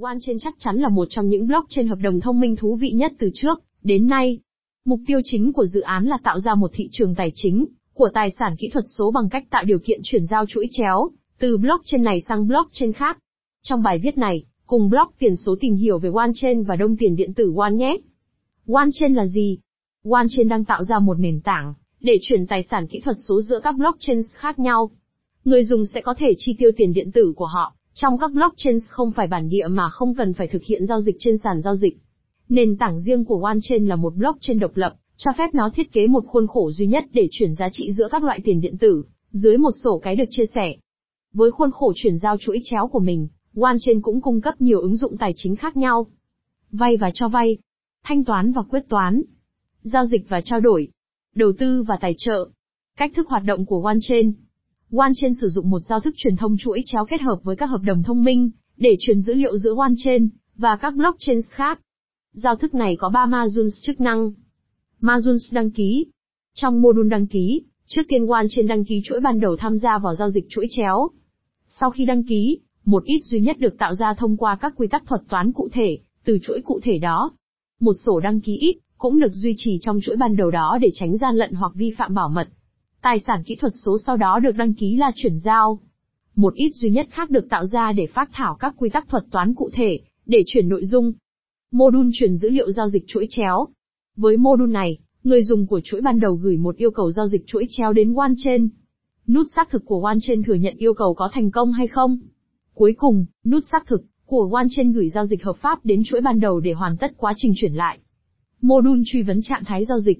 OneChain chắc chắn là một trong những blockchain hợp đồng thông minh thú vị nhất từ trước đến nay. Mục tiêu chính của dự án là tạo ra một thị trường tài chính của tài sản kỹ thuật số bằng cách tạo điều kiện chuyển giao chuỗi chéo từ blockchain này sang blockchain khác. Trong bài viết này, cùng blog tiền số tìm hiểu về OneChain và Đông tiền điện tử One nhé. OneChain là gì? OneChain đang tạo ra một nền tảng để chuyển tài sản kỹ thuật số giữa các blockchain khác nhau. Người dùng sẽ có thể chi tiêu tiền điện tử của họ trong các blockchain không phải bản địa mà không cần phải thực hiện giao dịch trên sàn giao dịch. Nền tảng riêng của OneChain là một blockchain độc lập, cho phép nó thiết kế một khuôn khổ duy nhất để chuyển giá trị giữa các loại tiền điện tử, dưới một sổ cái được chia sẻ. Với khuôn khổ chuyển giao chuỗi chéo của mình, OneChain cũng cung cấp nhiều ứng dụng tài chính khác nhau. Vay và cho vay, thanh toán và quyết toán, giao dịch và trao đổi, đầu tư và tài trợ. Cách thức hoạt động của OneChain OneChain sử dụng một giao thức truyền thông chuỗi chéo kết hợp với các hợp đồng thông minh, để truyền dữ liệu giữa OneChain và các blockchain khác. Giao thức này có 3 modules chức năng. Modules đăng ký. Trong module đăng ký, trước tiên OneChain đăng ký chuỗi ban đầu tham gia vào giao dịch chuỗi chéo. Sau khi đăng ký, một ít duy nhất được tạo ra thông qua các quy tắc thuật toán cụ thể, từ chuỗi cụ thể đó. Một sổ đăng ký ít, cũng được duy trì trong chuỗi ban đầu đó để tránh gian lận hoặc vi phạm bảo mật. Tài sản kỹ thuật số sau đó được đăng ký là chuyển giao. Một ít duy nhất khác được tạo ra để phát thảo các quy tắc thuật toán cụ thể, để chuyển nội dung. Module chuyển dữ liệu giao dịch chuỗi chéo. Với module này, người dùng của chuỗi ban đầu gửi một yêu cầu giao dịch chuỗi chéo đến OneChain. Nút xác thực của OneChain thừa nhận yêu cầu có thành công hay không. Cuối cùng, nút xác thực của OneChain gửi giao dịch hợp pháp đến chuỗi ban đầu để hoàn tất quá trình chuyển lại. Module truy vấn trạng thái giao dịch.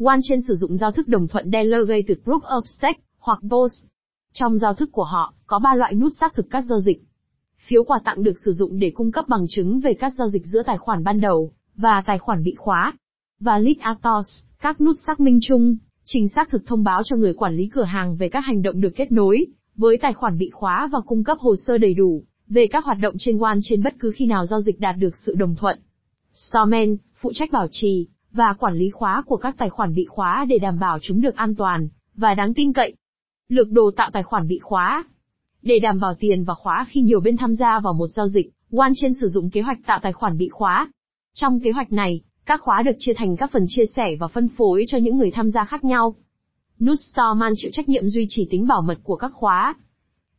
Quan trên sử dụng giao thức đồng thuận Delegated Proof of Stake, hoặc PoS. Trong giao thức của họ, có 3 loại nút xác thực các giao dịch. Phiếu quà tặng được sử dụng để cung cấp bằng chứng về các giao dịch giữa tài khoản ban đầu, và tài khoản bị khóa. Và Lead Atos, các nút xác minh chung, trình xác thực thông báo cho người quản lý cửa hàng về các hành động được kết nối, với tài khoản bị khóa và cung cấp hồ sơ đầy đủ, về các hoạt động trên OneChain bất cứ khi nào giao dịch đạt được sự đồng thuận. Storeman, phụ trách bảo trì, và quản lý khóa của các tài khoản bị khóa để đảm bảo chúng được an toàn và đáng tin cậy. Lược đồ tạo tài khoản bị khóa. Để đảm bảo tiền và khóa khi nhiều bên tham gia vào một giao dịch, OneChain sử dụng kế hoạch tạo tài khoản bị khóa. Trong kế hoạch này, các khóa được chia thành các phần chia sẻ và phân phối cho những người tham gia khác nhau. Nút Storeman chịu trách nhiệm duy trì tính bảo mật của các khóa.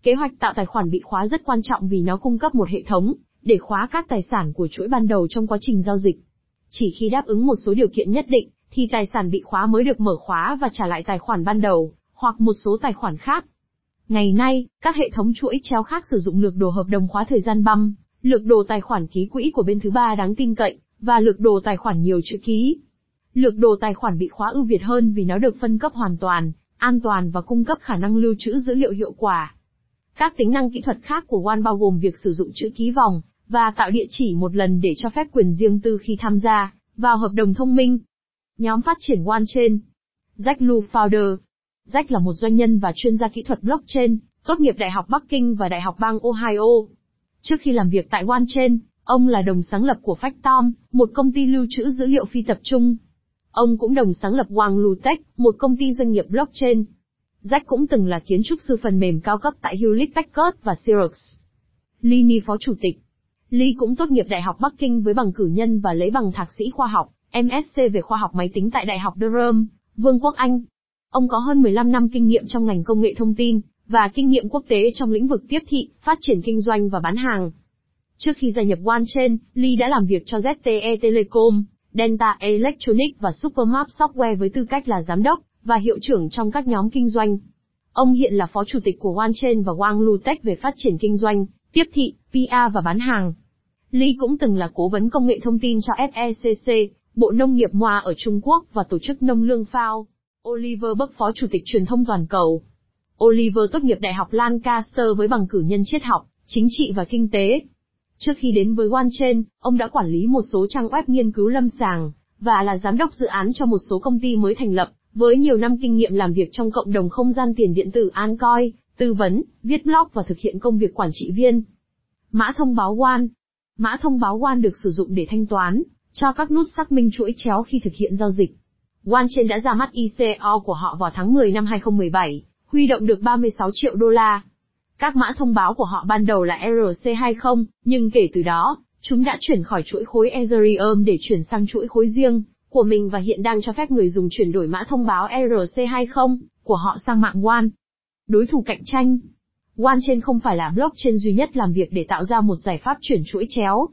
Kế hoạch tạo tài khoản bị khóa rất quan trọng vì nó cung cấp một hệ thống để khóa các tài sản của chuỗi ban đầu trong quá trình giao dịch. Chỉ khi đáp ứng một số điều kiện nhất định, thì tài sản bị khóa mới được mở khóa và trả lại tài khoản ban đầu, hoặc một số tài khoản khác. Ngày nay, các hệ thống chuỗi treo khác sử dụng lược đồ hợp đồng khóa thời gian băm, lược đồ tài khoản ký quỹ của bên thứ ba đáng tin cậy, và lược đồ tài khoản nhiều chữ ký. Lược đồ tài khoản bị khóa ưu việt hơn vì nó được phân cấp hoàn toàn, an toàn và cung cấp khả năng lưu trữ dữ liệu hiệu quả. Các tính năng kỹ thuật khác của One bao gồm việc sử dụng chữ ký vòng, và tạo địa chỉ một lần để cho phép quyền riêng tư khi tham gia vào hợp đồng thông minh. Nhóm phát triển OneChain Jack Lu Founder Jack là một doanh nhân và chuyên gia kỹ thuật blockchain, tốt nghiệp Đại học Bắc Kinh và Đại học bang Ohio. Trước khi làm việc tại OneChain, ông là đồng sáng lập của Factom, một công ty lưu trữ dữ liệu phi tập trung. Ông cũng đồng sáng lập Wang Lu Tech, một công ty doanh nghiệp blockchain. Jack cũng từng là kiến trúc sư phần mềm cao cấp tại Hewlett Packard và Xerox. Lini phó chủ tịch, Lý cũng tốt nghiệp Đại học Bắc Kinh với bằng cử nhân và lấy bằng thạc sĩ khoa học, MSc về khoa học máy tính tại Đại học Durham, Vương quốc Anh. Ông có hơn 15 năm kinh nghiệm trong ngành công nghệ thông tin, và kinh nghiệm quốc tế trong lĩnh vực tiếp thị, phát triển kinh doanh và bán hàng. Trước khi gia nhập OneChain, Lee đã làm việc cho ZTE Telecom, Delta Electronics và Supermap Software với tư cách là giám đốc và hiệu trưởng trong các nhóm kinh doanh. Ông hiện là phó chủ tịch của OneChain và Wang Tech về phát triển kinh doanh, tiếp thị, PR và bán hàng. Lý cũng từng là cố vấn công nghệ thông tin cho FECC, Bộ Nông nghiệp Hoa ở Trung Quốc và Tổ chức Nông lương FAO. Oliver Buck Phó Chủ tịch Truyền thông Toàn cầu. Oliver tốt nghiệp Đại học Lancaster với bằng cử nhân triết học, chính trị và kinh tế. Trước khi đến với OneChain, ông đã quản lý một số trang web nghiên cứu lâm sàng, và là giám đốc dự án cho một số công ty mới thành lập, với nhiều năm kinh nghiệm làm việc trong cộng đồng không gian tiền điện tử Ancoin, tư vấn, viết blog và thực hiện công việc quản trị viên. Mã thông báo One Mã thông báo WAN được sử dụng để thanh toán, cho các nút xác minh chuỗi chéo khi thực hiện giao dịch. OneChain đã ra mắt ICO của họ vào tháng 10 năm 2017, huy động được 36 triệu đô la. Các mã thông báo của họ ban đầu là ERC20, nhưng kể từ đó, chúng đã chuyển khỏi chuỗi khối Ethereum để chuyển sang chuỗi khối riêng của mình và hiện đang cho phép người dùng chuyển đổi mã thông báo ERC20 của họ sang mạng One. Đối thủ cạnh tranh OneChain không phải là blockchain duy nhất làm việc để tạo ra một giải pháp chuyển chuỗi chéo.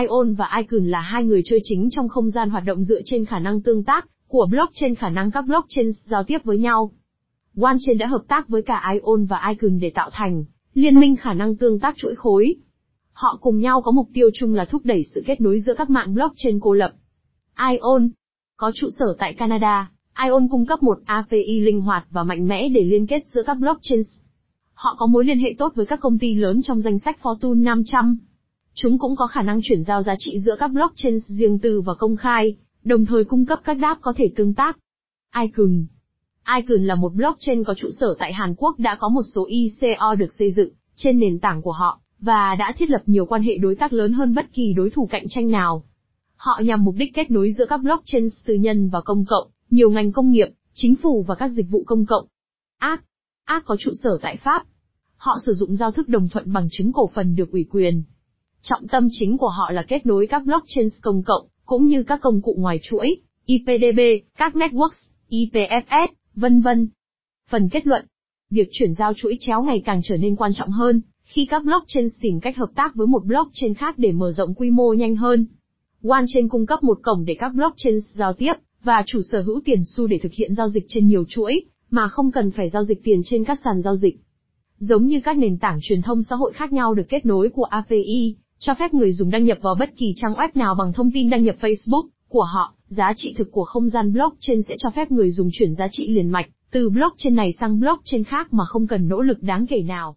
Ion và Icon là hai người chơi chính trong không gian hoạt động dựa trên khả năng tương tác của blockchain khả năng các blockchain giao tiếp với nhau. OneChain đã hợp tác với cả Ion và Icon để tạo thành liên minh khả năng tương tác chuỗi khối. Họ cùng nhau có mục tiêu chung là thúc đẩy sự kết nối giữa các mạng blockchain cô lập. Ion có trụ sở tại Canada, Ion cung cấp một API linh hoạt và mạnh mẽ để liên kết giữa các blockchains. Họ có mối liên hệ tốt với các công ty lớn trong danh sách Fortune 500. Chúng cũng có khả năng chuyển giao giá trị giữa các blockchain riêng tư và công khai, đồng thời cung cấp các đáp có thể tương tác. Icon Icon là một blockchain có trụ sở tại Hàn Quốc đã có một số ICO được xây dựng trên nền tảng của họ, và đã thiết lập nhiều quan hệ đối tác lớn hơn bất kỳ đối thủ cạnh tranh nào. Họ nhằm mục đích kết nối giữa các blockchain tư nhân và công cộng, nhiều ngành công nghiệp, chính phủ và các dịch vụ công cộng. Ác ác có trụ sở tại Pháp. Họ sử dụng giao thức đồng thuận bằng chứng cổ phần được ủy quyền. Trọng tâm chính của họ là kết nối các blockchain công cộng, cũng như các công cụ ngoài chuỗi, IPDB, các networks, IPFS, vân vân. Phần kết luận. Việc chuyển giao chuỗi chéo ngày càng trở nên quan trọng hơn, khi các blockchain tìm cách hợp tác với một blockchain khác để mở rộng quy mô nhanh hơn. OneChain cung cấp một cổng để các blockchain giao tiếp, và chủ sở hữu tiền xu để thực hiện giao dịch trên nhiều chuỗi, mà không cần phải giao dịch tiền trên các sàn giao dịch. Giống như các nền tảng truyền thông xã hội khác nhau được kết nối của API, cho phép người dùng đăng nhập vào bất kỳ trang web nào bằng thông tin đăng nhập Facebook của họ, giá trị thực của không gian blockchain sẽ cho phép người dùng chuyển giá trị liền mạch từ blockchain này sang blockchain khác mà không cần nỗ lực đáng kể nào.